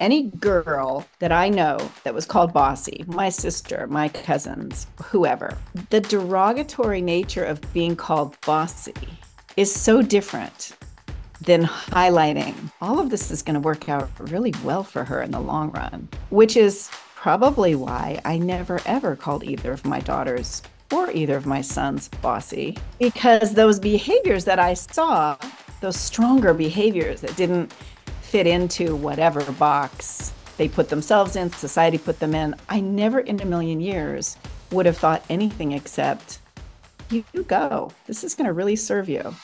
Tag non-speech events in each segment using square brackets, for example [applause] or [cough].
any girl that I know that was called bossy, my sister, my cousins, whoever, the derogatory nature of being called bossy is so different than highlighting. All of this is going to work out really well for her in the long run, which is probably why I never ever called either of my daughters or either of my sons bossy, because those behaviors that I saw, those stronger behaviors that didn't fit into whatever box they put themselves in, society put them in, I never in a million years would have thought anything except, you, go. This is going to really serve you.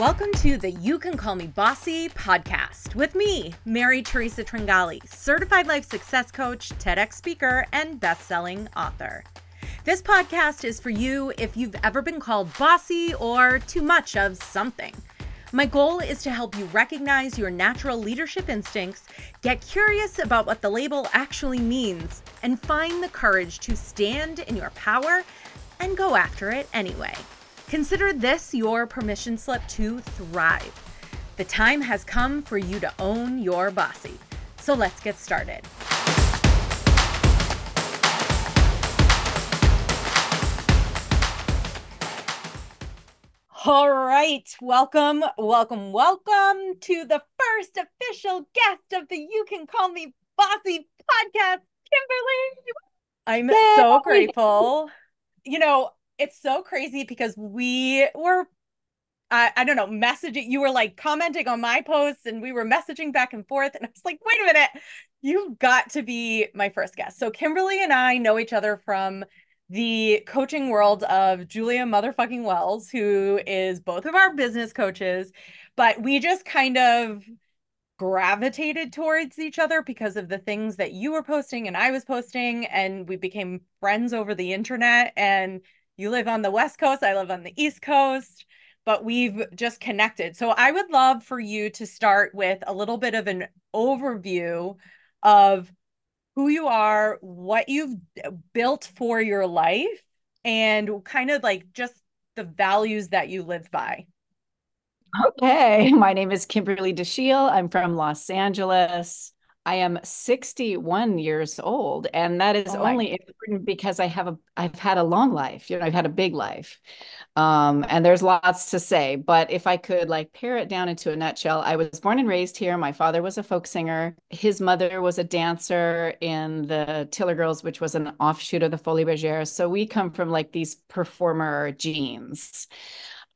Welcome to the You Can Call Me Bossy podcast with me, Mary Teresa Tringali, certified life success coach, TEDx speaker, and best-selling author. This podcast is for you if you've ever been called bossy or too much of something. My goal is to help you recognize your natural leadership instincts, get curious about what the label actually means, and find the courage to stand in your power and go after it anyway. Consider this your permission slip to thrive. The time has come for you to own your bossy. So let's get started. All right, welcome, welcome, welcome to the first official guest of the You Can Call Me Bossy podcast, Kimberley. I'm Yay! so grateful. You know, it's so crazy because we were I, I don't know, messaging. You were like commenting on my posts and we were messaging back and forth. And I was like, wait a minute, you've got to be my first guest. So, Kimberley and I know each other from the coaching world of Julia motherfucking Wells, who is both of our business coaches. But we just kind of gravitated towards each other because of the things that you were posting and I was posting. And we became friends over the internet. And you live on the West Coast, I live on the East Coast, but we've just connected. So I would love for you to start with a little bit of an overview of who you are, what you've built for your life, and kind of like just the values that you live by. Okay. [laughs] My name is Kimberley Dashiell. I'm from Los Angeles. I am 61 years old, and that is oh only important because I have a I've had a long life. You know, I've had a big life, um, and there's lots to say. But if I could like pare it down into a nutshell, I was born and raised here. My father was a folk singer. His mother was a dancer in the Tiller Girls, which was an offshoot of the Folies Bergère. So we come from like these performer genes.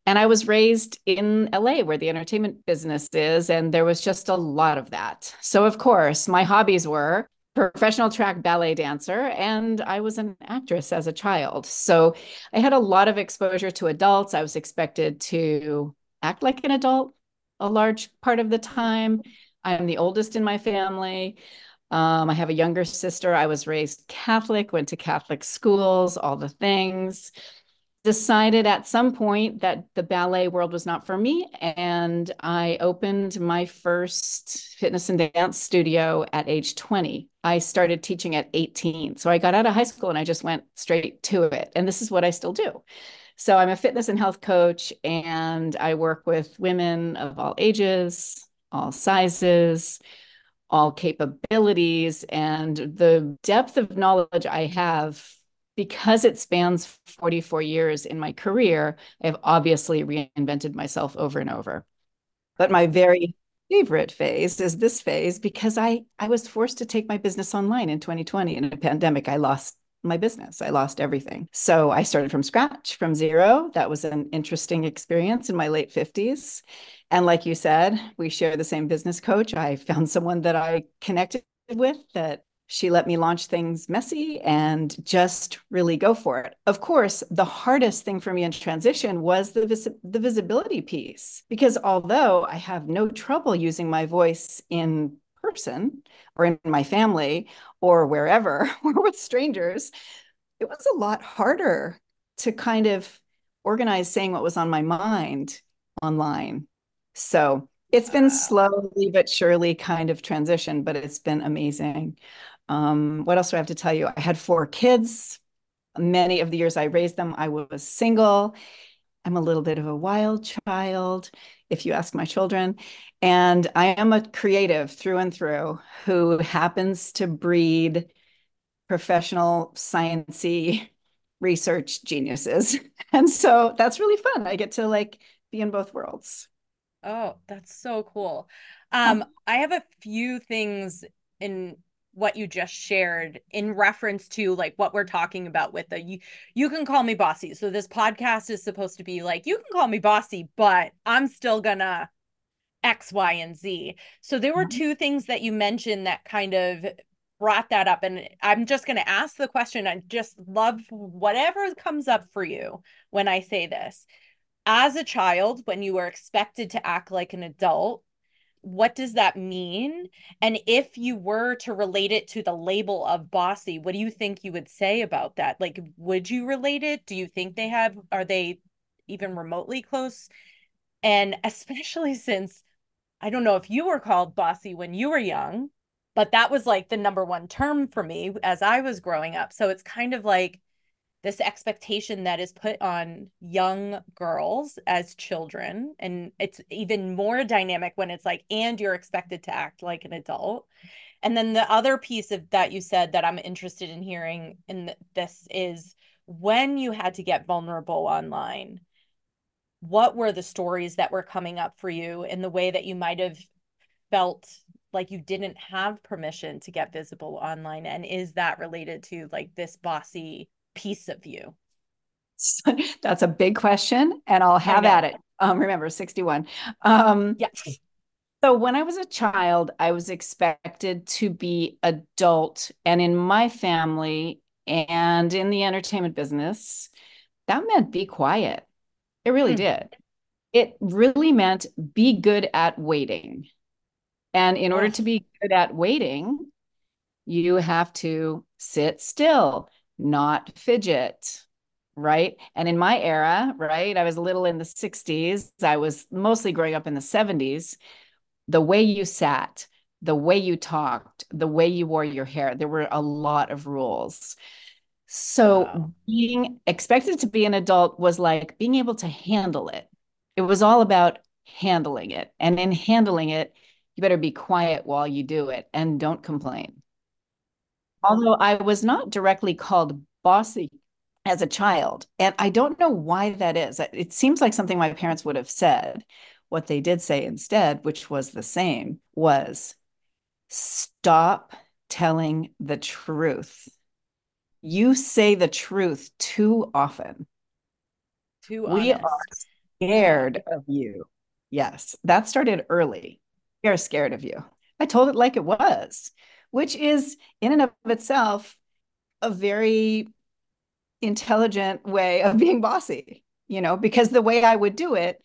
And I was raised in LA where the entertainment business is, and there was just a lot of that. So, of course, my hobbies were professional track ballet dancer, and I was an actress as a child. So, I had a lot of exposure to adults. I was expected to act like an adult a large part of the time. I'm the oldest in my family. Um, I have a younger sister. I was raised Catholic, went to Catholic schools, all the things decided at some point that the ballet world was not for me. And I opened my first fitness and dance studio at age 20. I started teaching at 18. So I got out of high school and I just went straight to it. And this is what I still do. So I'm a fitness and health coach, and I work with women of all ages, all sizes, all capabilities. And the depth of knowledge I have because it spans 44 years in my career, I've obviously reinvented myself over and over. But my very favorite phase is this phase because I I was forced to take my business online in 2020 in a pandemic. I lost my business. I lost everything. So I started from scratch, from zero. That was an interesting experience in my late 50s. And like you said, we share the same business coach. I found someone that I connected with that she let me launch things messy and just really go for it. Of course, the hardest thing for me in transition was the, vis- the visibility piece, because although I have no trouble using my voice in person or in my family or wherever [laughs] or with strangers, it was a lot harder to kind of organize saying what was on my mind online. So it's been slowly but surely kind of transition, but it's been amazing. Um, what else do I have to tell you? I had four kids. Many of the years I raised them, I was single. I'm a little bit of a wild child, if you ask my children. And I am a creative through and through who happens to breed professional sciency research geniuses. [laughs] And so that's really fun. I get to like be in both worlds. Oh, that's so cool. Um, I have a few things in what you just shared in reference to like what we're talking about with the you you can call me bossy. So this podcast is supposed to be like you can call me bossy, but I'm still gonna X, Y, and Z. So there were mm-hmm. two things that you mentioned that kind of brought that up. And I'm just going to ask the question. I just love whatever comes up for you when I say this. As a child, when you were expected to act like an adult, what does that mean? And if you were to relate it to the label of bossy, what do you think you would say about that? Like, would you relate it? Do you think they have, are they even remotely close? And [laughs] especially since I don't know if you were called bossy when you were young, but that was like the number one term for me as I was growing up. So it's kind of like this expectation that is put on young girls as children. And it's even more dynamic when it's like, and you're expected to act like an adult. And then the other piece of that you said that I'm interested in hearing in this is when you had to get vulnerable online what were the stories that were coming up for you in the way that you might have felt like you didn't have permission to get visible online and is that related to like this bossy piece of you. [laughs] That's a big question and i'll have at it. Um remember 61 um yes. so when i was a child i was expected to be adult and in my family and in the entertainment business that meant be quiet. It really mm. did. It really meant be good at waiting. And in order to be good at waiting, you have to sit still, not fidget, right? And in my era, right, I was a little in the 60s, I was mostly growing up in the 70s. The way you sat, the way you talked, the way you wore your hair, there were a lot of rules. So wow. being expected to be an adult was like being able to handle it. It was all about handling it. And in handling it, you better be quiet while you do it and don't complain. Although I was not directly called bossy as a child, and I don't know why that is. It seems like something my parents would have said. What they did say instead, which was the same, was stop telling the truth you say the truth too often. Too honest. We are scared of you. Yes, that started early. We are scared of you. I told it like it was, which is in and of itself a very intelligent way of [laughs] being bossy, you know, because the way I would do it,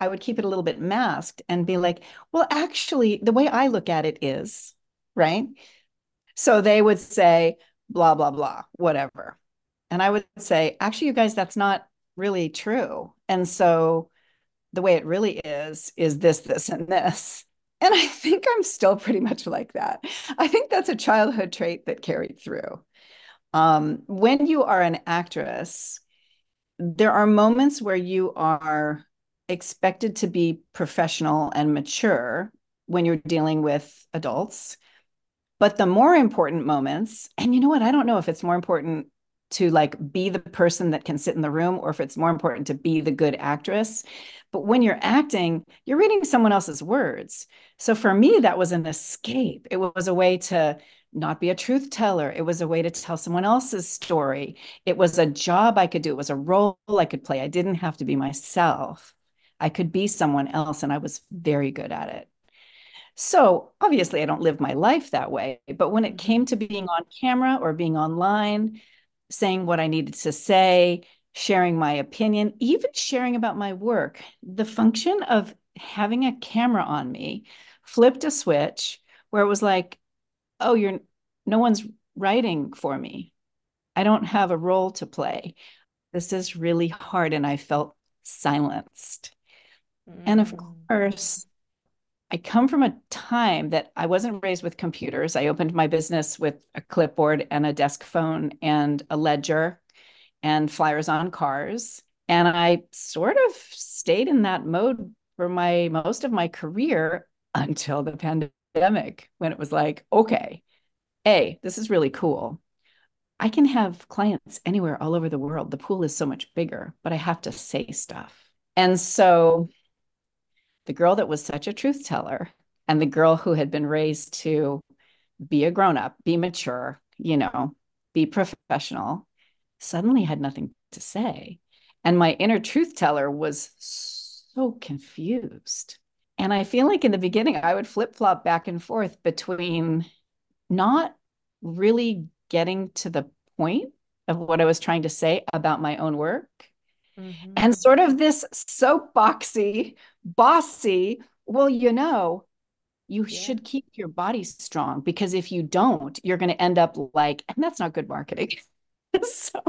I would keep it a little bit masked and be like, well, actually, the way I look at it is, right? So they would say, blah, blah, blah, whatever. And I would say, actually, you guys, that's not really true. And so the way it really is, is this, this, and this. And I think I'm still pretty much like that. I think that's a childhood trait that carried through. Um, when you are an actress, there are moments where you are expected to be professional and mature when you're dealing with adults. But the more important moments, and you know what? I don't know if it's more important to like be the person that can sit in the room or if it's more important to be the good actress. But when you're acting, you're reading someone else's words. So for me, that was an escape. It was a way to not be a truth teller. It was a way to tell someone else's story. It was a job I could do. It was a role I could play. I didn't have to be myself. I could be someone else, and I was very good at it. So obviously, I don't live my life that way. But when it came to being on camera or being online, saying what I needed to say, sharing my opinion, even sharing about my work, the function of having a camera on me flipped a switch where it was like, oh, you're no one's writing for me. I don't have a role to play. This is really hard. And I felt silenced. Mm. And of mm. course, I come from a time that I wasn't raised with computers. I opened my business with a clipboard and a desk phone and a ledger and flyers on cars. And I sort of stayed in that mode for my most of my career until the pandemic when it was like, okay, A, this is really cool. I can have clients anywhere all over the world. The pool is so much bigger, but I have to say stuff. And so the girl that was such a truth teller and the girl who had been raised to be a grown up, be mature, you know, be professional, suddenly had nothing to say. And my inner truth teller was so confused. And I feel like in the beginning, I would flip flop back and forth between not really getting to the point of what I was trying to say about my own work mm-hmm. and sort of this soapboxy, bossy, well, you know, you yeah. should keep your body strong because if you don't, you're going to end up like, and that's not good marketing. [laughs] so,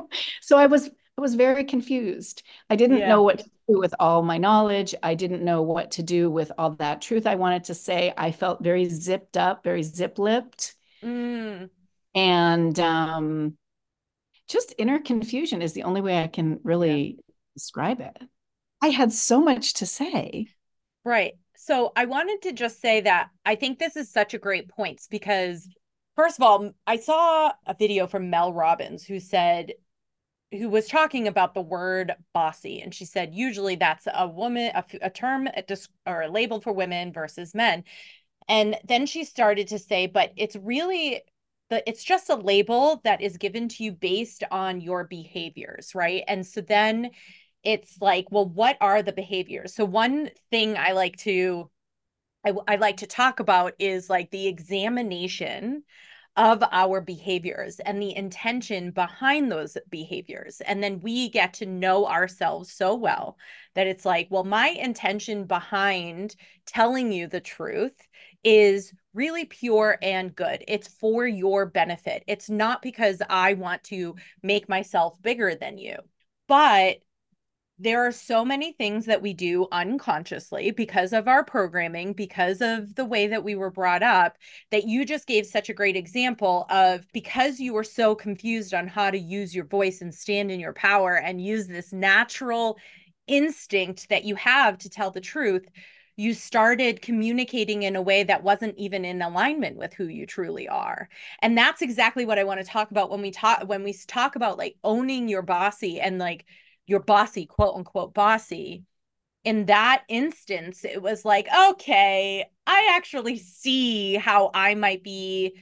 so I was, I was very confused. I didn't yeah. know what to do with all my knowledge. I didn't know what to do with all that truth I wanted to say. I felt very zipped up, very zip lipped. Mm. And um, just inner confusion is the only way I can really. Describe it. I had so much to say. Right. So I wanted to just say that I think this is such a great point because first of all, I saw a video from Mel Robbins who said who was talking about the word bossy and she said usually that's a woman a, a term or a label for women versus men and then she started to say but it's really the it's just a label that is given to you based on your behaviors right and so then it's like well what are the behaviors so one thing i like to I, I like to talk about is like the examination of our behaviors and the intention behind those behaviors. And then we get to know ourselves so well that it's like, well, my intention behind telling you the truth is really pure and good. It's for your benefit. It's not because I want to make myself bigger than you. But there are so many things that we do unconsciously because of our programming, because of the way that we were brought up, that you just gave such a great example of because you were so confused on how to use your voice and stand in your power and use this natural instinct that you have to tell the truth. You started communicating in a way that wasn't even in alignment with who you truly are. And that's exactly what I want to talk about when we talk when we talk about like owning your bossy and like your bossy, quote unquote, bossy. In that instance, it was like, okay, I actually see how I might be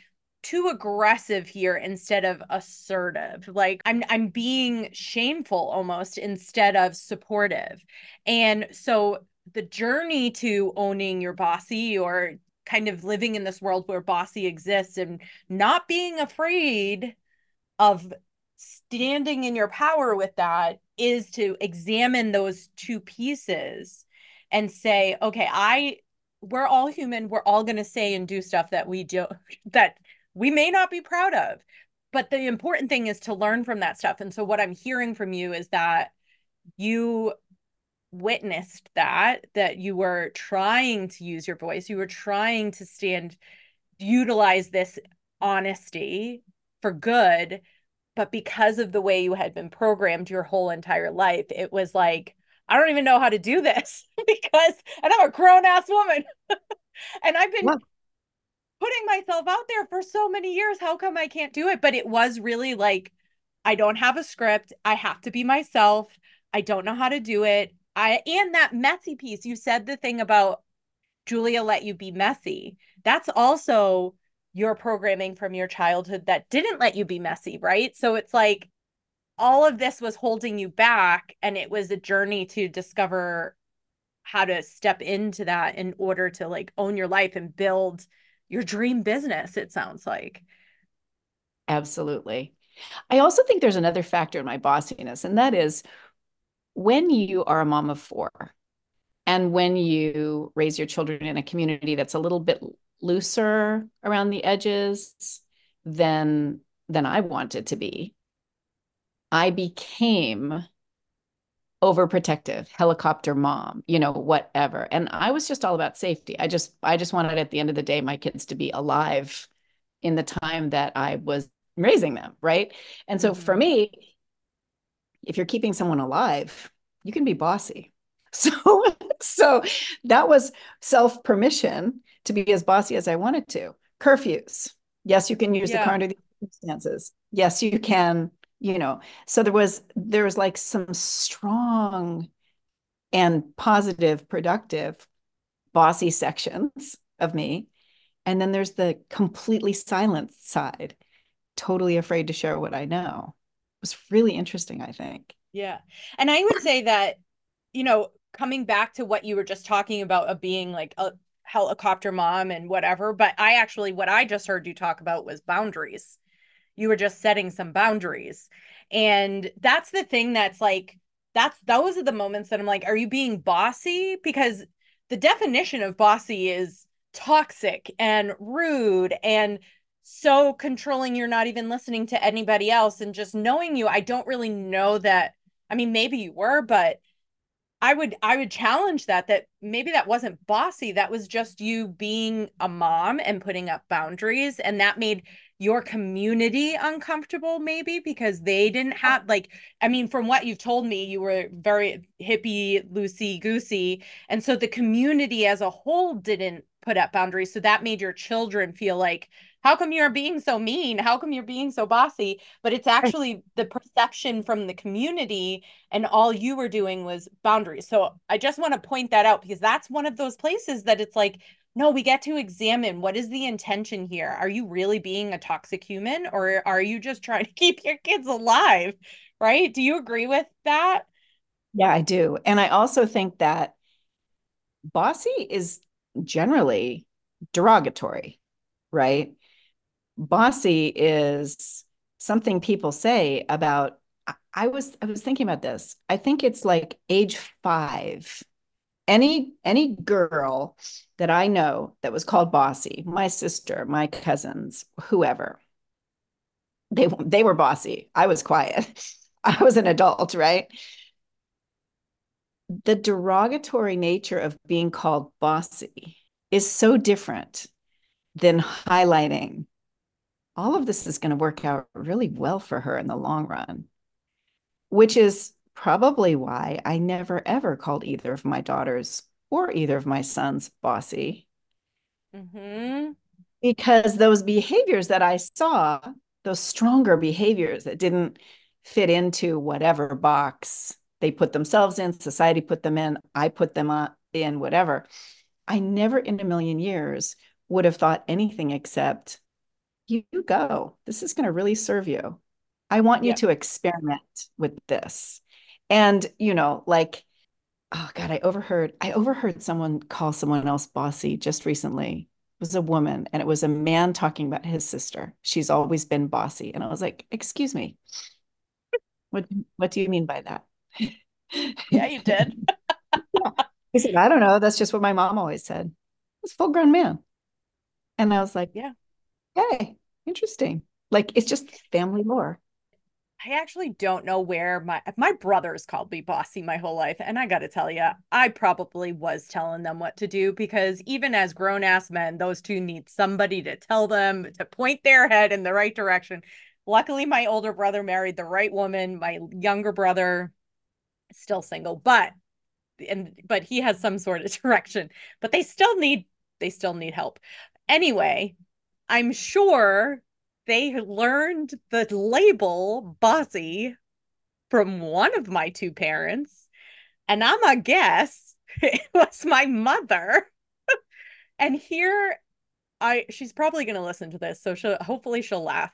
too aggressive here instead of assertive. Like I'm I'm being shameful almost instead of supportive. And so the journey to owning your bossy or kind of living in this world where bossy exists and not being afraid of standing in your power with that is to examine those two pieces and say okay i we're all human. We're all going to say and do stuff that we do [laughs] that we may not be proud of. But the important thing is to learn from that stuff. And so what i'm hearing from you is that you witnessed that that you were trying to use your voice. You were trying to stand utilize this honesty for good but because of the way you had been programmed your whole entire life it was like i don't even know how to do this [laughs] because and i'm a grown-ass woman. [laughs] And i've been putting myself out there for so many years how come i can't do it? But it was really like i don't have a script. I have to be myself. I don't know how to do it. I and that messy piece you said the thing about julia let you be messy. That's also your programming from your childhood that didn't let you be messy, right? So it's like all of this was holding you back and it was a journey to discover how to step into that in order to like own your life and build your dream business it sounds like absolutely i also think there's another factor in my bossiness and that is when you are a mom of four and when you raise your children in a community that's a little bit looser around the edges than than I wanted to be. I became overprotective, helicopter mom, you know, whatever. And I was just all about safety. I just I just wanted at the end of the day my kids to be alive in the time that I was raising them, right? And so mm-hmm. for me, if you're keeping someone alive, you can be bossy. So, so that was self permission to be as bossy as I wanted to. Curfews. Yes, you can use yeah. the car under these circumstances. Yes, you can, you know. So there was there was like some strong and positive, productive, bossy sections of me. And then there's the completely silent side, totally afraid to share what I know. It was really interesting, I think. Yeah. And I would say that, you know, coming back to what you were just talking about of being like a helicopter mom and whatever, but I actually, what I just heard you talk about was boundaries. You were just setting some boundaries. And that's the thing that's like, that's those are the moments that I'm like, are you being bossy? Because the definition of bossy is toxic and rude and so controlling you're not even listening to anybody else and just knowing you i don't really know that i mean maybe you were but I would I would challenge that that maybe that wasn't bossy that was just you being a mom and putting up boundaries and that made your community uncomfortable maybe because they didn't oh. have like I mean from what you've told me you were very hippie loosey goosey and so the community as a whole didn't put up boundaries so that made your children feel like how come you're being so mean? How come you're being so bossy? But it's actually the perception from the community and all you were doing was boundaries. So i just want to point that out because that's one of those places that it's like no we get to examine what is the intention here. Are you really being a toxic human or are you just trying to [laughs] keep your kids alive? Right? Do you agree with that? Yeah i do. And i also think that bossy is generally derogatory right bossy is something people say about I was I was thinking about this. I think it's like age 5. Any any girl that I know that was called bossy, my sister, my cousins, whoever. They they were bossy. I was quiet. [laughs] I was an adult, right? The derogatory nature of being called bossy is so different than highlighting all of this is going to work out really well for her in the long run, which is probably why I never ever called either of my daughters or either of my sons bossy. Mm-hmm. Because those behaviors that I saw, those stronger behaviors that didn't fit into whatever box they put themselves in, society put them in, I put them in, whatever. I never in a million years would have thought anything except you go. This is going to really serve you. I want you yeah. to experiment with this. And, you know, like, oh God, I overheard, I overheard someone call someone else bossy just recently. It was a woman and it was a man talking about his sister. She's always been bossy. And I was like, excuse me. What, what do you mean by that? [laughs] yeah, you did. yeah. [laughs] He said, I don't know. That's just what my mom always said. It's full grown man. And I was like, yeah, Okay, interesting. Like it's just family lore. I actually don't know where my my brothers called me bossy my whole life, and I got to tell you, I probably was telling them what to do because even as grown ass men, those two need somebody to tell them to point their head in the right direction. Luckily, my older brother married the right woman. My younger brother still single, but and but he has some sort of [laughs] direction. But they still need they still need help. Anyway, I'm sure they learned the label bossy from one of my two parents. And I'm a guess [laughs] it was my mother. [laughs] and here I she's probably going to listen to this, so she'll hopefully she'll laugh.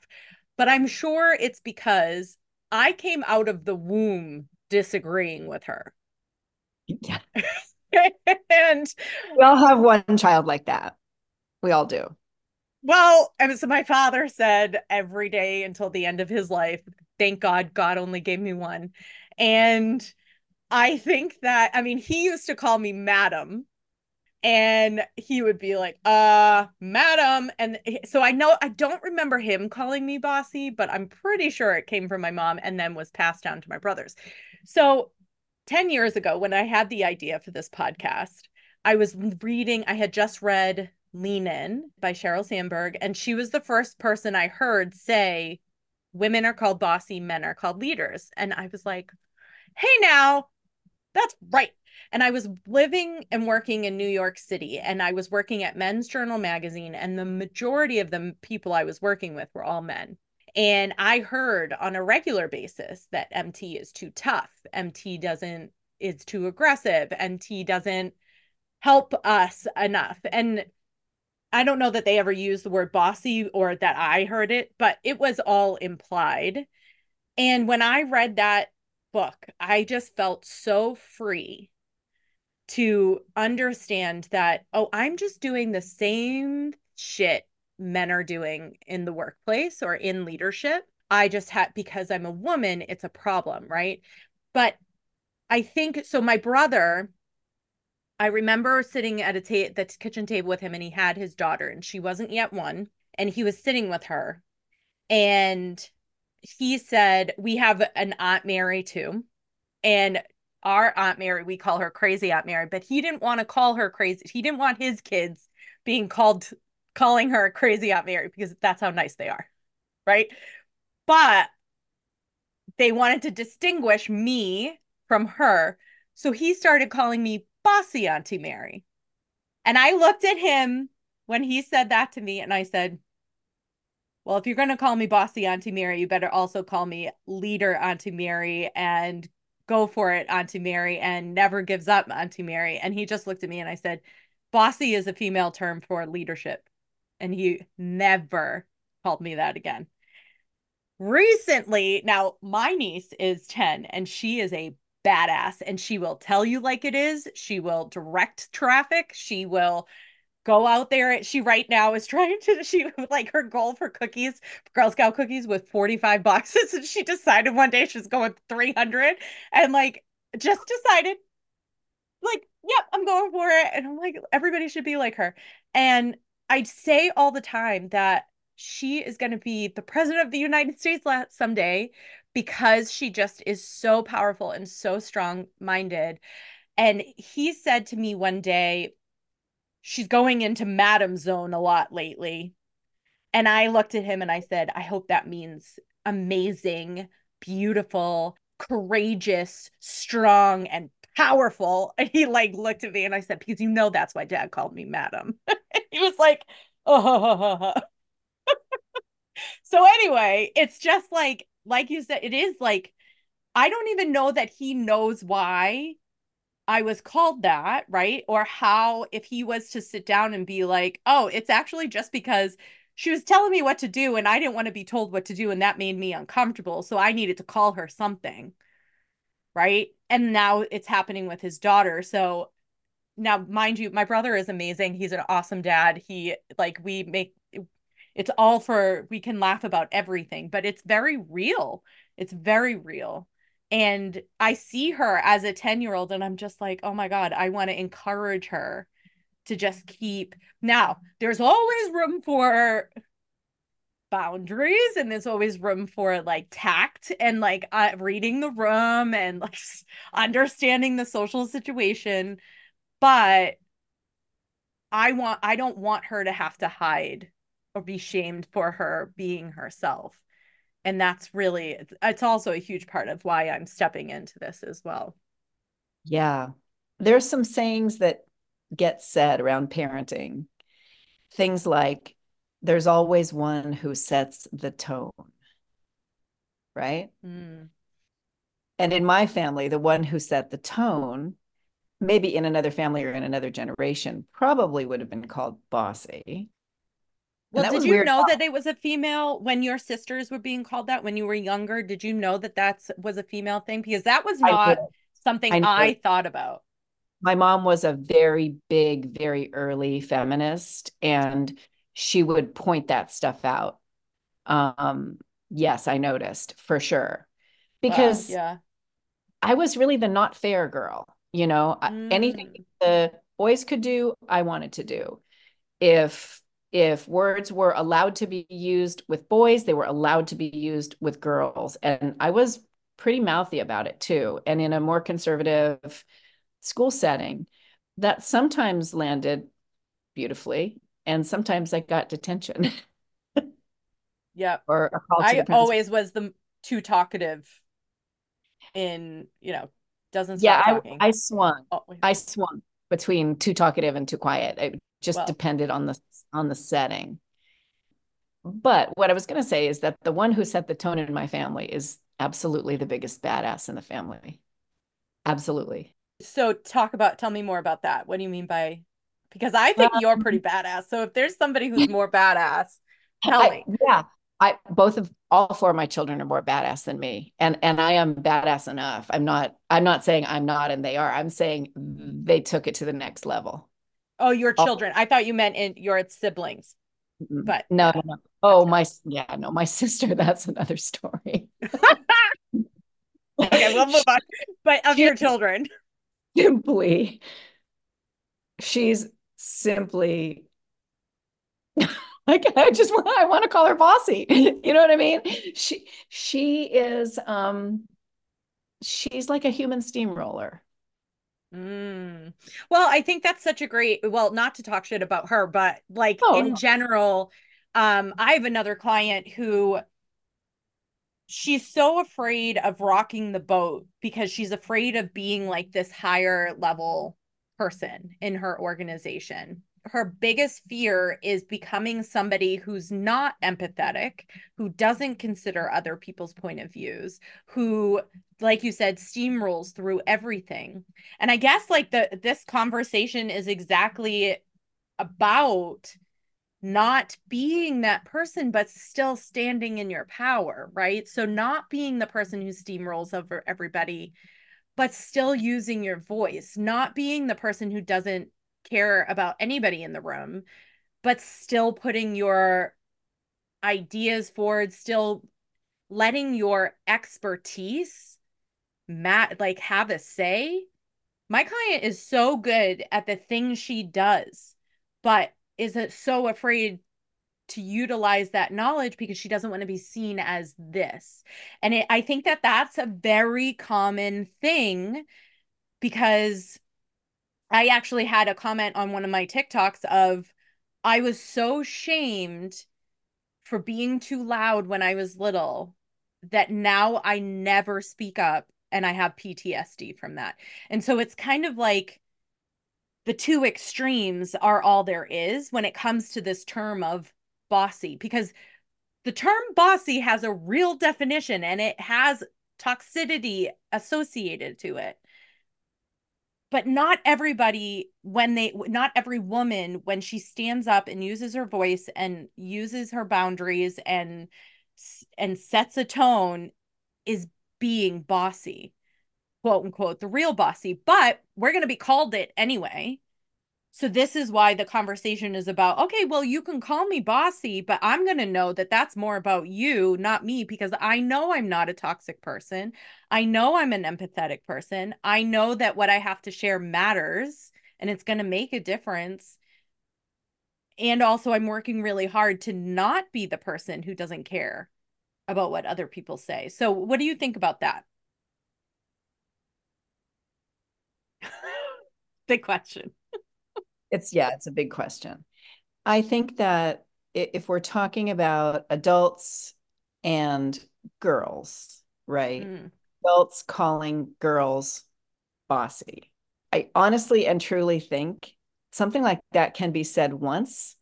But I'm sure it's because I came out of the womb disagreeing with her. Yeah. [laughs] and we all have one child like that. We all do. Well, and so my father said every day until the end of his life, thank God God only gave me one. And I think that, I mean, he used to call me madam and he would be like, uh, madam. And so I know, I don't remember him calling me bossy, but I'm pretty sure it came from my mom and then was passed down to my brothers. So 10 years ago, when I had the idea for this podcast, I was reading, I had just read Lean In by Sheryl Sandberg. And she was the first person I heard say, Women are called bossy, men are called leaders. And I was like, hey, now, That's right. And I was living and working in New York City, and I was working at Men's Journal magazine, and the majority of the people I was working with were all men. And I heard on a regular basis that MT is too tough. MT doesn't is too aggressive. MT doesn't help us enough. And I don't know that they ever used the word bossy or that I heard it, but it was all implied. And when I read that book, I just felt so free to understand that, oh, I'm just doing the same shit men are doing in the workplace or in leadership. I just had, because I'm a woman, it's a problem, right? But I think so. My brother, I remember sitting at a ta- the kitchen table with him, and he had his daughter, and she wasn't yet one, and he was sitting with her, and he said, "We have an Aunt Mary too," and our Aunt Mary, we call her Crazy Aunt Mary, but he didn't want to call her crazy. He didn't want his kids being called calling her Crazy Aunt Mary because that's how nice they are, right? But they wanted to distinguish me from her. So he started calling me Bossy Auntie Mary. And I looked at him when he said that to me and I said, Well, if you're going to call me Bossy Auntie Mary, you better also call me Leader Auntie Mary and go for it, Auntie Mary, and never gives up, Auntie Mary. And he just looked at me and I said, Bossy is a female term for leadership. And he never called me that again. Recently, now my niece is 10 and she is a badass and she will tell you like it is. She will direct traffic. She will go out there. She right now is [laughs] trying to she like her goal for cookies, Girl Scout cookies with 45 boxes. [laughs] And she decided one day she's going 300 and like just decided like, yep, I'm going for it. And I'm like, everybody should be like her. And I say all the time that she is going to be the president of the United States someday because she just is so powerful and so strong minded. And he said to me one day, she's going into madam zone a lot lately. And I looked at him and I said, I hope that means amazing, beautiful, courageous, strong, and powerful. And he like looked at me and I said, because you know that's why dad called me madam. [laughs] he was like, [laughs] oh. [laughs] so anyway, it's just like, like you said, it is like, I don't even know that he knows why I was called that, right? Or how, if he was to sit down and be like, oh, it's actually just because she was telling me what to do and I didn't want to be told what to do and that made me uncomfortable. So I needed to call her something. Right. And now it's happening with his daughter. So now, mind you, my brother is amazing. He's an awesome dad. He, like, we make it's all for, we can laugh about everything, but it's very real. It's very real. And I see her as a 10 year old and I'm just like, oh my God, I want to encourage her to just keep. Now, there's always room for boundaries and there's always room for like tact and like uh, reading the room and like understanding the social situation but i want i don't want her to have to hide or be shamed for her being herself. And that's really it's also a huge part of why i'm stepping into this as well. Yeah. There's some sayings that get said around parenting. Things like there's always one who sets the tone right? Mm. and in my family the one who set the tone maybe in another family or in another generation probably would have been called bossy well, did you know that it was a female when your sisters were being called that when you were younger? Did you know that that was a female thing? Because that was not something I, I thought about. My mom was a very big, very early feminist, and she would point that stuff out. Um, yes, I noticed for sure. Because wow, yeah. I was really the not fair girl. You know, mm. anything the boys could do, I wanted to do. If if words were allowed to be used with boys, they were allowed to be used with girls. And I was pretty mouthy about it too. And in a more conservative school setting, that sometimes landed beautifully. And sometimes I got detention. [laughs] yeah. Or I always was the too talkative in, you know, doesn't yeah, talking. I, I swung. Oh, I swung between too talkative and too quiet. It just well, depended on the on the setting. But what I was going to say is that the one who set the tone in my family is absolutely the biggest badass in the family. Absolutely. So talk about tell me more about that. What do you mean by because I think um, you're pretty badass. So if there's somebody who's more badass, tell I, me. Yeah. I both of all four of my children are more badass than me. And and I am badass enough. I'm not I'm not saying I'm not and they are. I'm saying they took it to the next level. Oh, your oh. children. Oh. I thought you meant in your siblings. But no, no, no. Oh, my yeah, no, my [laughs] sister, that's another story. [laughs] okay, we'll move on. But of your children. Simply, she's simply [laughs] like I just want I want to call her bossy. [laughs] [laughs] You know what I mean? She she is um she's like a human steamroller. Mm. Well, I think that's such a great, well, not to talk shit about her, but like oh, in general, um, I have another client who she's so afraid of rocking the boat because she's afraid of being like this higher level person in her organization her biggest fear is becoming somebody who's not empathetic, who doesn't consider other people's point of views, who like you said steamrolls through everything. And I guess like the this conversation is exactly about not being that person but still standing in your power, right? So not being the person who steamrolls over everybody but still using your voice, not being the person who doesn't care about anybody in the room, but still putting your ideas forward, still letting your expertise mat like have a say. My client is so good at the things she does, but is so afraid to utilize that knowledge because she doesn't want to be seen as this. And it, I think that that's a very common thing because I actually had a comment on one of my TikToks of I was so shamed for being too loud when I was little that now I never speak up and I have PTSD from that. And so it's kind of like the two extremes are all there is when it comes to this term of bossy because the term bossy has a real definition and it has toxicity associated to it but not everybody when they not every woman when she stands up and uses her voice and uses her boundaries and and sets a tone is being bossy quote unquote the real bossy but we're going to be called it anyway so this is why the conversation is about okay, well you can call me bossy, but I'm going to know that that's more about you, not me because I know I'm not a toxic person. I know I'm an empathetic person. I know that what I have to share matters and it's going to make a difference. And also I'm working really hard to not be the person who doesn't care about what other people say. So what do you think about that? [laughs] Big question it's yeah, it's a big question. I think that if we're talking about adults and girls, right? Mm. Adults calling girls bossy. I honestly and truly think something like that can be said once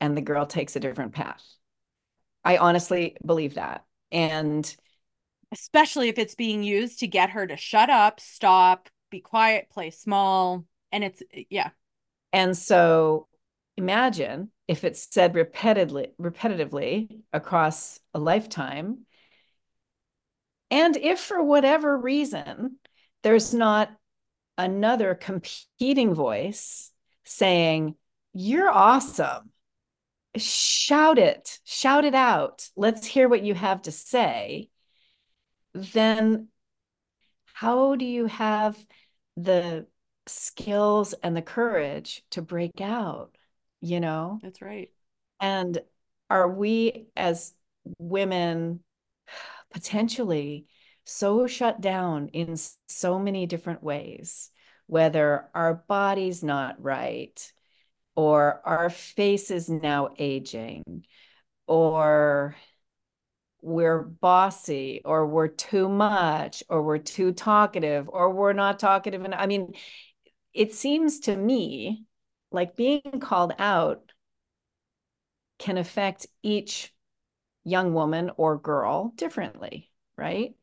and the girl takes a different path. I honestly believe that. And especially if it's being used to get her to shut up, stop, be quiet, play small. And it's, yeah, and so imagine if it's said repetitively, repetitively across a lifetime. And if for whatever reason, there's not another competing voice saying, You're awesome. Shout it, shout it out. Let's hear what you have to say. Then, how do you have the skills and the courage to break out, you know? That's right. And are we as women potentially so shut down in so many different ways, whether our body's not right, or our face is now aging, or we're bossy or we're too much or we're too talkative or we're not talkative and I mean it seems to me like being called out can affect each young woman or girl differently, right?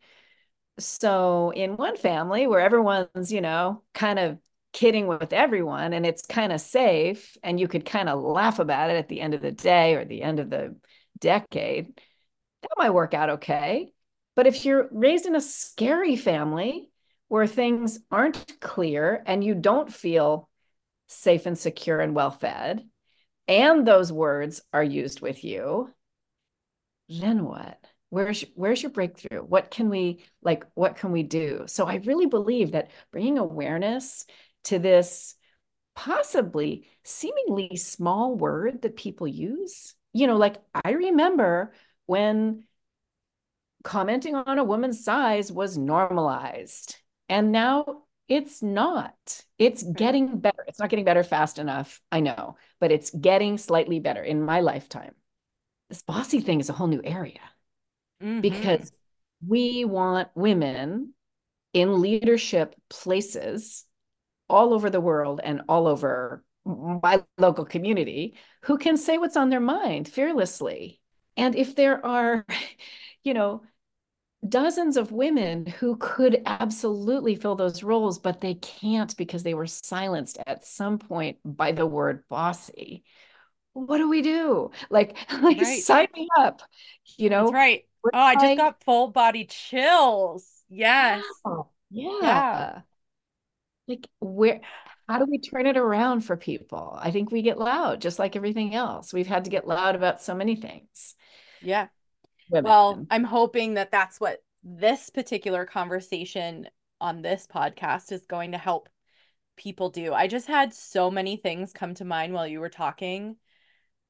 So in one family where everyone's, you know, kind of kidding with everyone and it's kind of safe and you could kind of laugh about it at the end of the day or the end of the decade, that might work out okay. But if you're raised in a scary family where things aren't clear and you don't feel safe and secure and well fed, and those words are used with you, then what? Where's where's your breakthrough? What can we like what can we do? So I really believe that bringing awareness to this possibly seemingly small word that people use, you know, like I remember when commenting on a woman's size was normalized. And now it's not. It's getting better. It's not getting better fast enough, I know, but it's getting slightly better in my lifetime. This bossy thing is a whole new area mm-hmm. because we want women in leadership places all over the world and all over my local community who can say what's on their mind fearlessly. And if there are, [laughs] you know, dozens of women who could absolutely fill those roles, but they can't because they were silenced at some point by the word bossy. What do we do? Like, [laughs] like right. sign me up. You know, That's right. Oh, I just got full body chills. Yes. Yeah. yeah. Like where how do we turn it around for people? I think we get loud just like everything else. We've had to get loud about so many things. Yeah. Women. Well, I'm hoping that that's what this particular conversation on this podcast is going to help people do. I just had so many things come to mind while you were talking.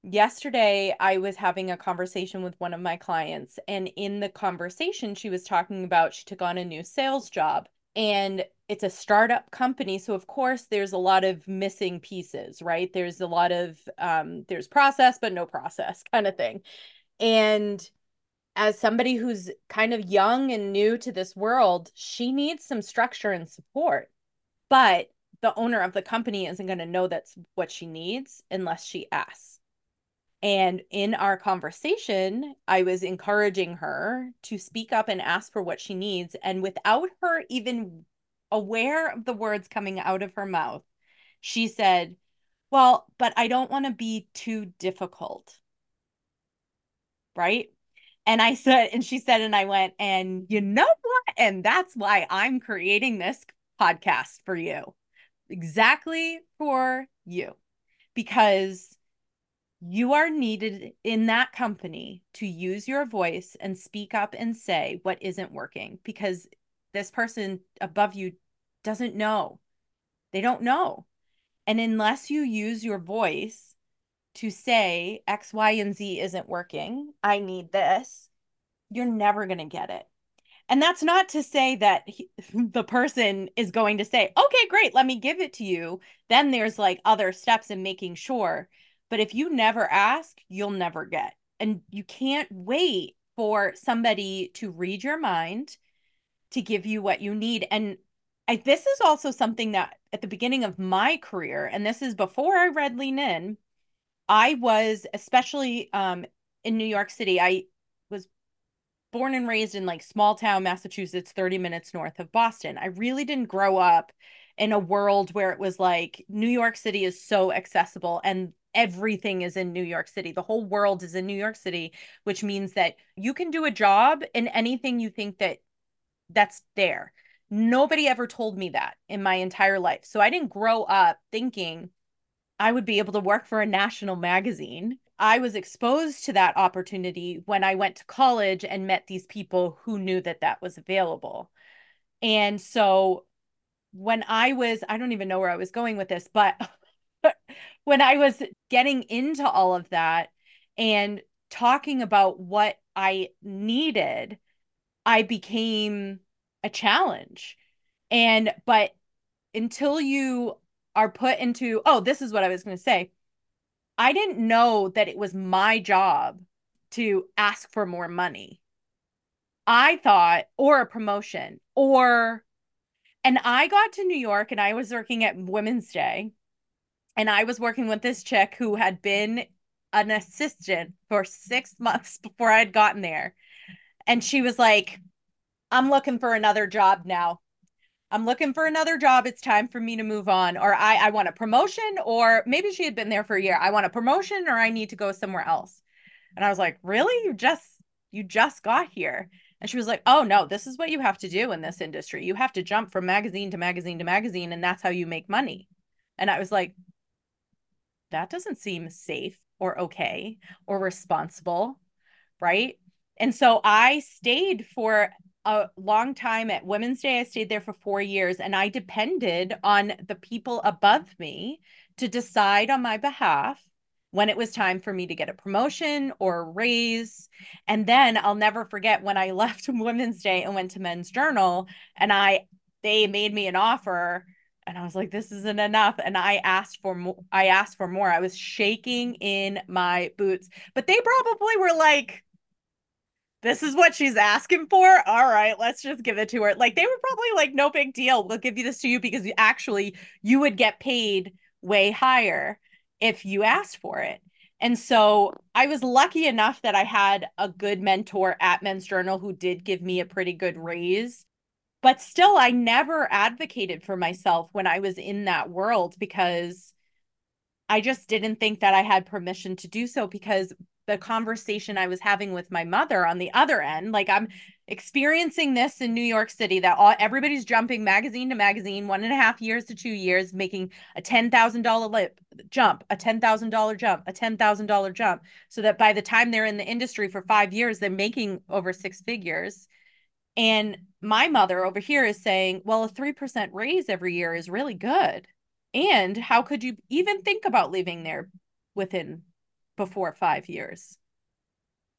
Yesterday, I was having a conversation with one of my clients, and in the conversation, she was talking about she took on a new sales job and it's a startup company so of course there's a lot of missing pieces right there's a lot of um, there's process but no process [laughs] kind of thing and as somebody who's kind of young and new to this world, she needs some structure and support. But the owner of the company isn't going to know that's what she needs unless she asks. And in our conversation, I was encouraging her to speak up and ask for what she needs. And without her even aware of the words coming out of her mouth, she said, Well, but I don't want to be too difficult. Right? And I said, and she said, and I went, and you know what? And that's why I'm creating this podcast for you, exactly for you, because you are needed in that company to use your voice and speak up and say what isn't working because this person above you doesn't know. They don't know. And unless you use your voice to say X, Y, and Z isn't working, I need this, you're never going to get it. And that's not to say that he, [laughs] the person is going to say, okay, great, let me give it to you. Then there's like other steps in making sure. But if you never ask, you'll never get. And you can't wait for somebody to read your mind to give you what you need. And I, this is also something that at the beginning of my career, and this is before I read Lean In, I was especially um, in New York City. I was born and raised in like small town Massachusetts, 30 minutes north of Boston. I really didn't grow up in a world where it was like New York City is so accessible and everything is in New York City. The whole world is in New York City, which means that you can do a job in anything you think that that's there. Nobody ever told me that in my entire life. So I didn't grow up thinking I would be able to work for a national magazine. I was exposed to that opportunity when I went to college and met these people who knew that that was available. And so when I was, I don't even know where I was going with this, but [laughs] when I was getting into all of that and talking about what I needed, I became a challenge. And, but until you are put into oh this is what i was going to say i didn't know that it was my job to ask for more money I thought, or a promotion, or, and I got to New York and I was working at Women's Day. And I was working with this chick who had been an assistant for six [laughs] months before I'd gotten there. And she was like, I'm looking for another job now. I'm looking for another job. It's time for me to move on. Or I, I want a promotion, or maybe she had been there for a year. I want a promotion or I need to go somewhere else. And I was like, Really? You just you just got here. And she was like, Oh no, this is what you have to do in this industry. You have to jump from magazine to magazine to magazine, and that's how you make money. And I was like, that doesn't seem safe or okay or responsible. Right. And so I stayed for a long time at Women's Day. I stayed there for four years and I depended on the people above me to decide on my behalf when it was time for me to get a promotion or a raise. And then I'll never forget when I [laughs] left Women's Day and went to Men's Journal and I they made me an offer and I was like, this isn't enough. And I asked for more. I asked for more. I was shaking in my boots, but they probably were like, this is what she's asking for. All right, let's just give it to her. Like they were probably like, no big deal. We'll give you this to you because you actually you would get paid way higher if you asked for it. And so I was lucky enough that I had a good mentor at Men's Journal who did give me a pretty good raise but still i never advocated for myself when i was in that world because i just didn't think that i had permission to do so because the conversation i was having with my mother on the other end like i'm experiencing this in new york city that all everybody's jumping magazine to magazine one and a half years to two years making a $10000 lip jump a $10000 jump a $10000 jump so that by the time they're in the industry for five years they're making over six figures and my mother over here is saying, well, a 3% raise every year is really good. And how could you even think about leaving there within before five years?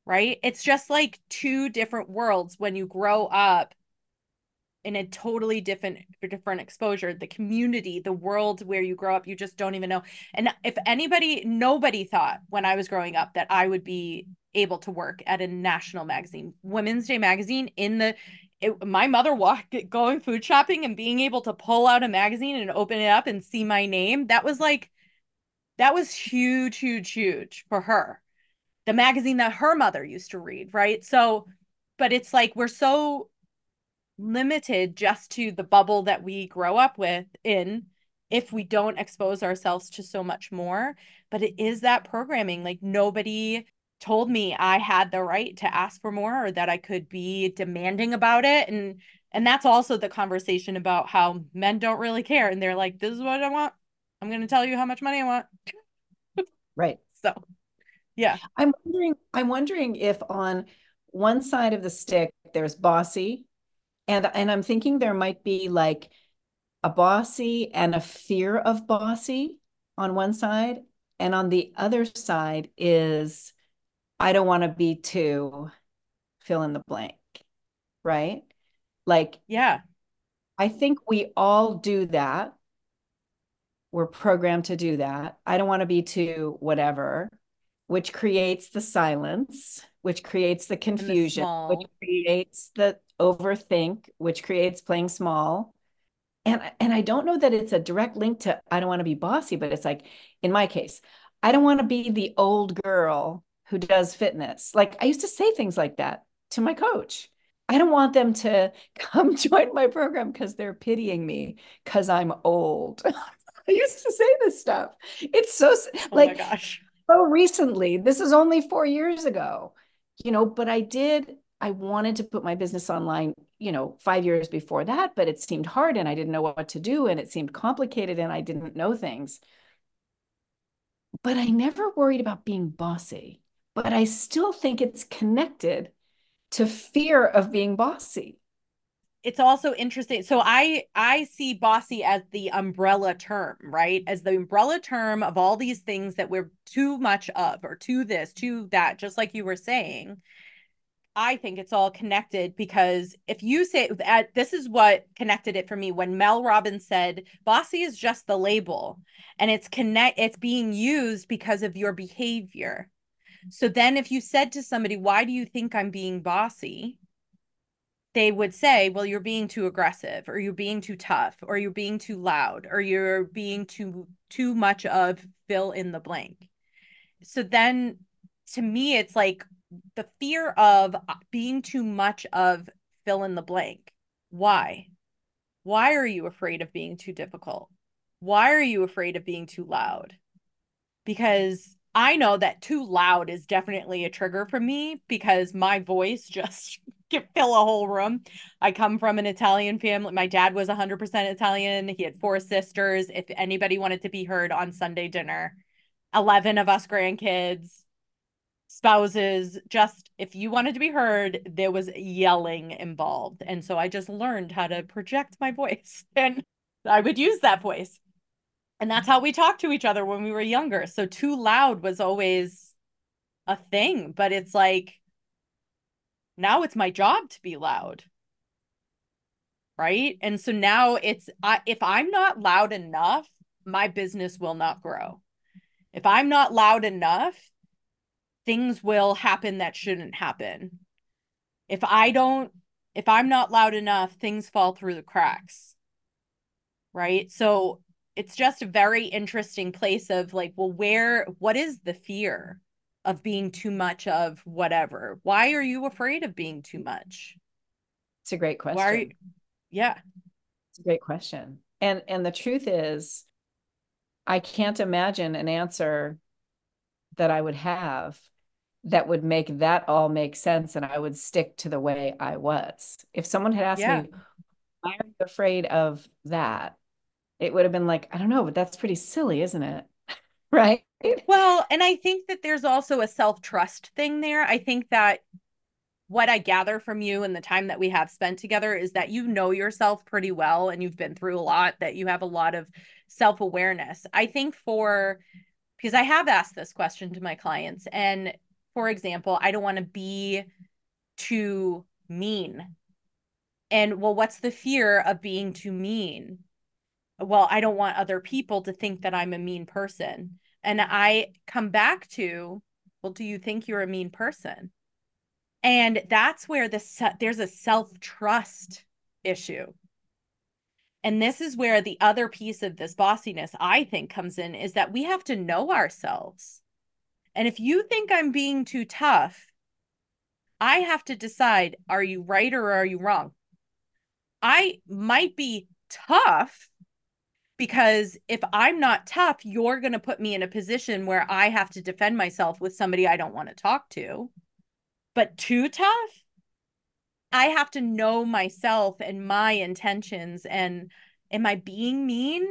Right? It's just like two different worlds when you grow up in a totally different different exposure the community the world where you grow up you just don't even know and if anybody nobody thought when i was growing up that i would be able to work at a national magazine, Women's Day magazine in the it, my mother walked going food shopping and being able to pull out a magazine and open it up and see my name. That was like that was huge huge huge for her. The magazine that her mother used to read, right? So but it's like we're so limited just to the bubble that we grow up with in if we don't expose ourselves to so much more but it is that programming like nobody told me I had the right to ask for more or that I could be demanding about it and and that's also the conversation about how men don't really care and they're like this is what I want. I'm going to tell you how much money I want. right. [laughs] So, yeah. I'm wondering I'm wondering if on one side of the stick there's bossy and and I'm thinking there might be like a bossy and a fear of bossy on one side and on the other side is I don't want to be too fill in the blank, right? Like, yeah, I think we all do that. We're programmed to do that. I don't want to be too whatever, which creates the silence, which creates the confusion, the which creates the overthink, which creates playing small. And and I don't know that it's a direct link to I don't want to be bossy, but it's like in my case, I don't want to be the old girl who does fitness. Like I used to say things like that to my coach. I don't want them to [laughs] come join my program because they're pitying me because I'm old. [laughs] I used to say this stuff. It's so oh like gosh. So recently, this is only 4 years ago. You know, but I did I wanted to put my business online, you know, 5 years before that, but it seemed hard and I didn't know what to do and it seemed complicated and I didn't know things. But I never worried about being bossy but I still think it's connected to fear of being bossy. It's also interesting. So I I see bossy as the umbrella term, right? As the umbrella term of all these things that we're too much of or to this, to that, just like you were saying. I think it's all connected because if you say that this is what connected it for me when Mel Robbins said bossy is just the label and it's connect it's being used because of your behavior so then if you said to somebody, why do you think I'm being bossy? They would say, well, you're being too aggressive or you're being too tough or you're being too loud or you're being too too much of fill in the blank. So then to me it's like the fear of uh, being too much of fill in the blank. Why? Why are you afraid of being too difficult? Why are you afraid of being too loud? Because I know that too loud is definitely a trigger for me because my voice [laughs] just can fill a whole room. I come from an Italian family. My dad was 100% Italian. He had four sisters. If anybody wanted to be heard on Sunday dinner, 11 of us grandkids, spouses, just if you wanted to be heard, there was yelling involved. And so I just learned how to project my voice [laughs] and I would use that voice. And that's how we talked to each other when we were younger. So too loud was always a thing, but it's like now it's my job to be loud. Right? And so now it's I, if I'm not loud enough, my business will not grow. If I'm not loud enough, things will happen that shouldn't happen. If I don't if I'm not loud enough, things fall through the cracks. Right? So it's just a very interesting place of like, well, where, what is the fear of being too much of whatever? Why are you afraid of being too much? It's a great question. Why you, yeah. It's a great question. And and the truth is, I can't imagine an answer that I would have that would make that all make sense and I would stick to the way I was. If someone had asked yeah. me, why are you afraid of that? it would have been like, I don't know, but that's pretty silly, isn't it? [laughs] right. Well, and I think that there's also a self trust thing there. I think that what I gather from you and the time that we have spent together is that you know yourself pretty well and you've been through a lot, that you have a lot of self awareness. I think for, because I have asked this question to my clients, and for example, I don't want to be too mean. And well, what's the fear of being too mean? well, I don't want other people to think that I'm a mean person. And I come back to, well, do you think you're a mean person? And that's where the there's a self-trust issue. And this is where the other piece of this bossiness I think comes in is that we have to know ourselves. And if you think I'm being too tough, I have to decide are you right or are you wrong? I might be tough because if I'm not tough, you're going to put me in a position where I have to defend myself with somebody I don't want to talk to. But too tough, I have to know myself and my intentions. And am I being mean?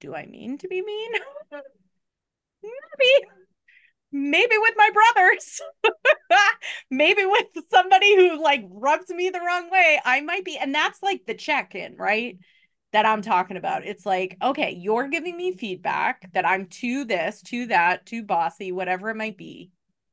Do I mean to be mean? [laughs] Maybe. Maybe with my brothers. [laughs] Maybe with somebody who like rubs me the wrong way. I might be. And that's like the check in, right? That I'm talking about. It's like, okay, you're giving me feedback that I'm too this, too that, too bossy, whatever it might be.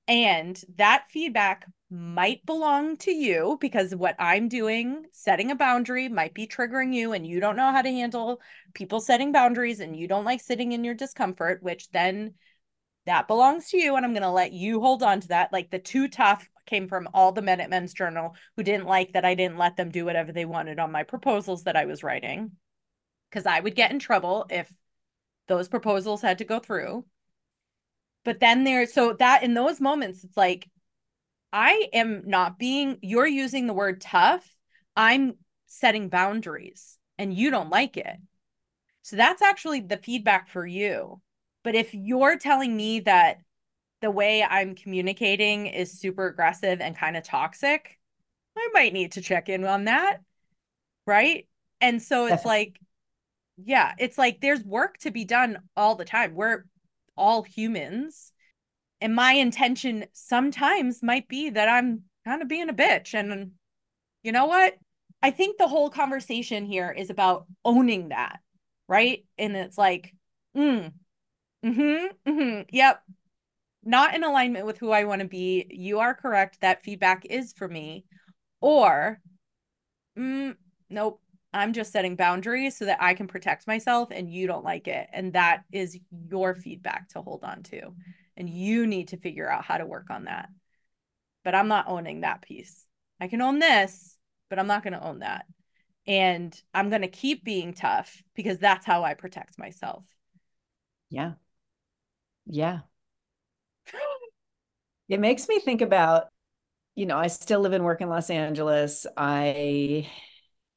And that feedback might belong to you because what I'm doing, setting a boundary, might be triggering you, and you don't know how to handle people setting boundaries and you don't like sitting in your discomfort, which then that belongs to you. And I'm going to let you hold on to that. Like the too tough came from all the men at Men's Journal who didn't like that I didn't let them do whatever they wanted on my proposals that I was writing because I would get in trouble if those proposals had to go through. But then there, so that in those moments, it's like, I am not being, you're using the word tough. I'm setting boundaries and you don't like it. So that's actually the feedback for you. But if you're telling me that the way I'm communicating is super aggressive and kind of toxic, I might need to check in on that. Right. And so it's like, yeah, it's like there's work to be done all the time. We're all humans. And my intention sometimes might be that I'm kind of being a bitch. And you know what? I think the whole conversation here is about owning that, right? And it's like, mm, mm-hmm, mm-hmm, yep. Not in alignment with who I want to be. You are correct. That feedback is for me. Or, mm, nope, I'm just setting boundaries so that I can protect myself and you don't like it. And that is your feedback to hold on to. And you need to figure out how to work on that. But I'm not owning that piece. I can own this, but I'm not going to own that. And I'm going to keep being tough because that's how I protect myself. Yeah. Yeah. it makes me think about, you know, I still live and work in Los Angeles. I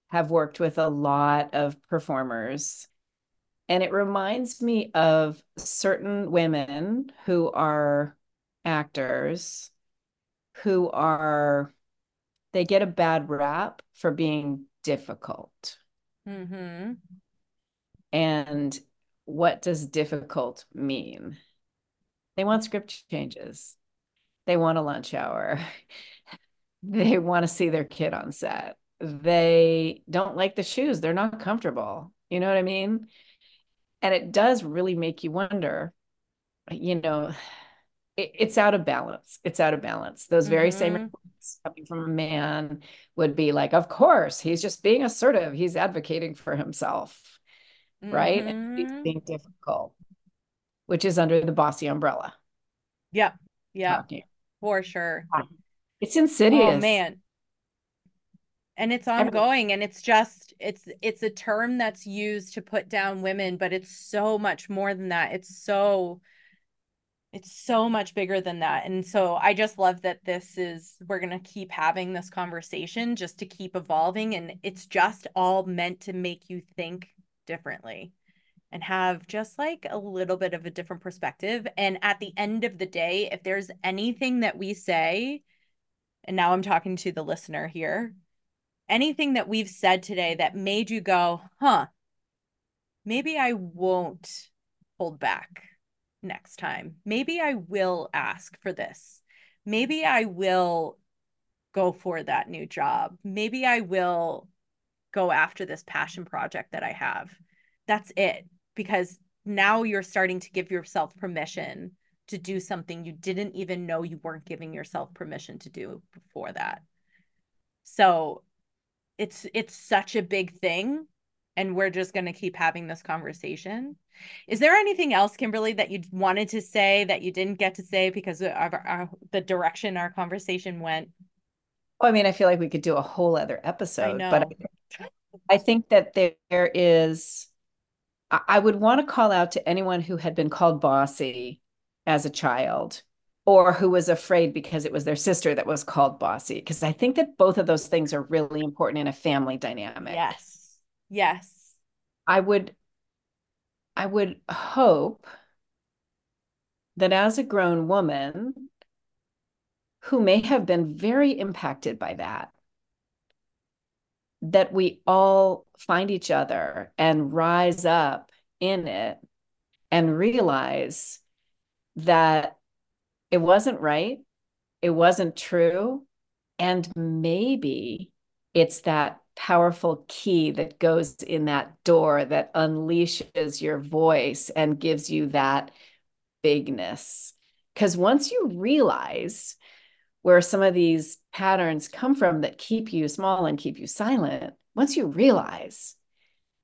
have worked with a lot of performers. And it reminds me of certain women who are actors who are, they get a bad rap for being difficult. Mm-hmm. And what does difficult mean? They want script changes. They want a lunch hour. [laughs] they want to see their kid on set. They don't like the shoes. They're not comfortable. You know what I mean? And it does really make you wonder, you know, it, it's out of balance. It's out of balance. Those very mm-hmm. same reports coming from a man would be like, of course, he's just being assertive. He's advocating for himself. Mm-hmm. Right. And he's mm-hmm. being difficult, which is under the bossy umbrella. Yep. Yeah. For sure. It's insidious. Oh man. And it's ongoing and it's just it's it's a term that's used to put down women, but it's so much more than that. It's so it's so much bigger than that. And so I just love that this is we're going to keep having this conversation just to keep evolving and it's just all meant to make you think differently and have just like a little bit of a different perspective. And at the end of the day, if there's anything that we say, and now I'm talking to the listener here, anything that we've said today that made you go, huh, maybe I won't hold back next time. Maybe I will ask for this. Maybe I will go for that new job. Maybe I will go after this passion project that I have. That's it because now you're starting to give yourself permission to do something you didn't even know you weren't giving yourself permission to do before that. So it's it's such a big thing and we're just going to keep having this conversation. Is there anything else Kimberley that you wanted to say that you didn't get to say because of our, our, the direction our conversation went? Well, I mean, I feel like we could do a whole other episode, I but I, I think that there is I would want to call out to anyone who had been called bossy as a child or who was afraid because it was their sister that was called bossy because I think that both of those things are really important in a family dynamic. Yes. Yes. I would I would hope that as a grown woman who may have been very impacted by that that we all find each other and rise up in it and realize that it wasn't right, it wasn't true, and maybe it's that powerful key that goes in that door that unleashes your voice and gives you that bigness. Because once you realize where some of these patterns come from that keep you small and keep you silent, once you realize,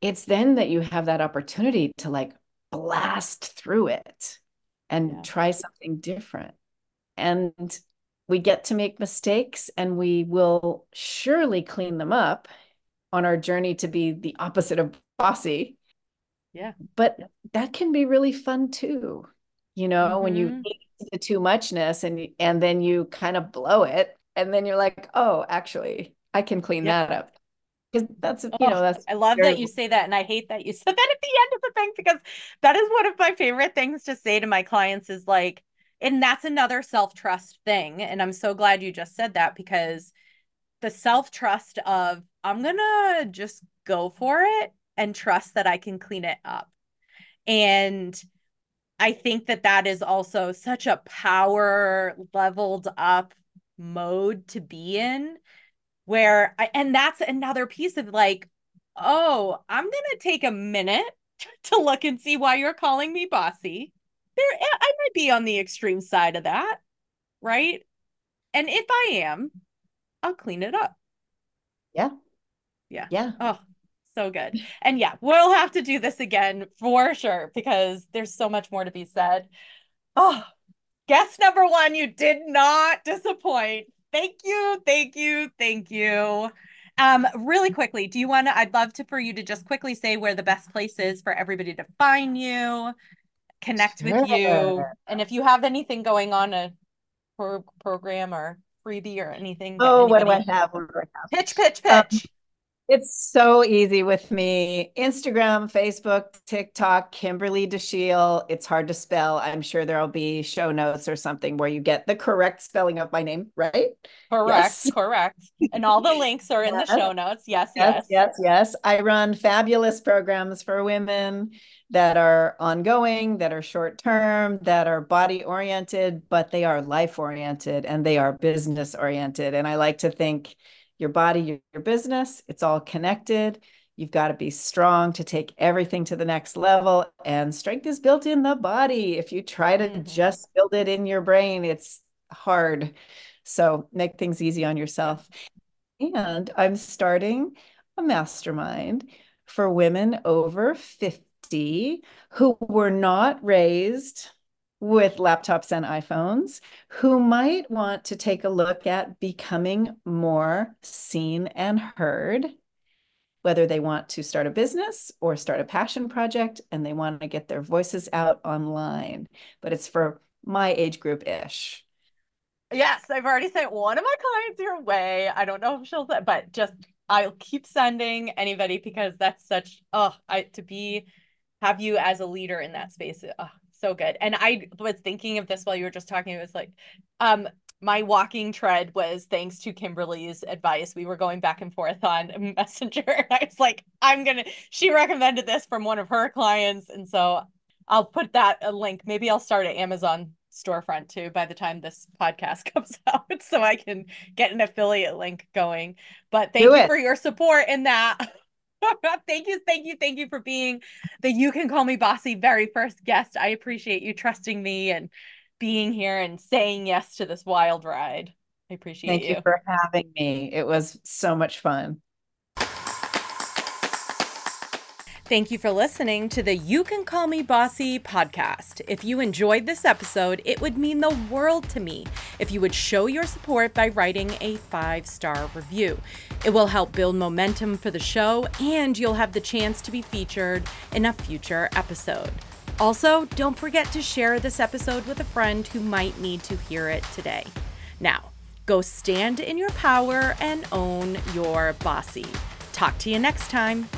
it's then that you have that opportunity to like blast through it and yeah. try something different. And we get to make mistakes and we will surely clean them up on our journey to be the opposite of bossy. Yeah. But that can be really fun too. You know, mm-hmm. when you mm-hmm the too muchness and and then you kind of blow it and then you're like oh actually i can clean yep. that up because that's you oh, know that's i love that you say that and i hate that you said [laughs] that at the end of the thing because that is one of my favorite things to say to my clients is like and that's another self-trust thing and i'm so glad you just said that because the self-trust of i'm gonna just go for it and trust that i can clean it up. And I think that that is also such a power leveled up mode to be in where I, and that's another piece of like oh i'm gonna take a minute [laughs] to look and see why you're calling me bossy there i might be on the extreme side of that right and if i am i'll clean it up yeah yeah yeah oh so good. And yeah, we'll have to do this again for sure because there's so much more to be said. Oh, guest number one, you did not disappoint. Thank you, thank you, thank you. Um, really quickly, do you want to? I'd love to for you to just quickly say where the best place is for everybody to find you, connect sure. with you, and if you have anything going on a pro- program or freebie or anything. Oh, what do I have? What do I have? Pitch, pitch, pitch. Um, it's so easy with me. Instagram, Facebook, TikTok, Kimberley Dashiell. It's hard to spell. I'm sure there'll be show notes or something where you get the correct spelling of my name, right? Correct, yes. correct. And all the links are in the show notes. Yes, yes, yes, yes, yes. I run fabulous programs for women that are ongoing, that are short term, that are body oriented, but they are life oriented and they are business oriented. And I like to think your body, your business, it's all connected. You've got to be strong to take everything to the next level. And strength is built in the body. If you try to mm-hmm. just build it in your brain, it's hard. So make things easy on yourself. And I'm starting a mastermind for women over 50 who were not raised with laptops and iPhones who might want to take a look at becoming more seen and heard, whether they want to start a business or start a passion project and they want to get their voices out online. But it's for my age group ish. Yes, I've already sent one of my clients your way. I don't know if she'll, but just I'll keep sending anybody because that's such oh, I to be have you as a leader in that space. Oh, so good. And I was thinking of this while you were just talking. It was like, um, my walking tread was thanks to Kimberley's advice. We were going back and forth on [laughs] Messenger. And I was like, I'm gonna. She recommended this from one of her clients, and so I'll put that a link. Maybe I'll start an Amazon storefront too by the time this podcast [laughs] comes out, so I can get an affiliate link going. But thank Do you it. for your support in that. [laughs] thank you, thank you, thank you for being the You Can Call Me Bossy very first guest. I appreciate you trusting me and being here and saying yes to this wild ride. I appreciate it. thank you. you for having me. It was so much fun. Thank you for listening to the You Can Call Me Bossy podcast. If you enjoyed this episode, it would mean the world to me if you would show your support by writing a five star review. It will help build momentum for the show, and you'll have the chance to be featured in a future episode. Also, don't forget to share this episode with a friend who might need to hear it today. Now, go stand in your power and own your bossy. Talk to you next time.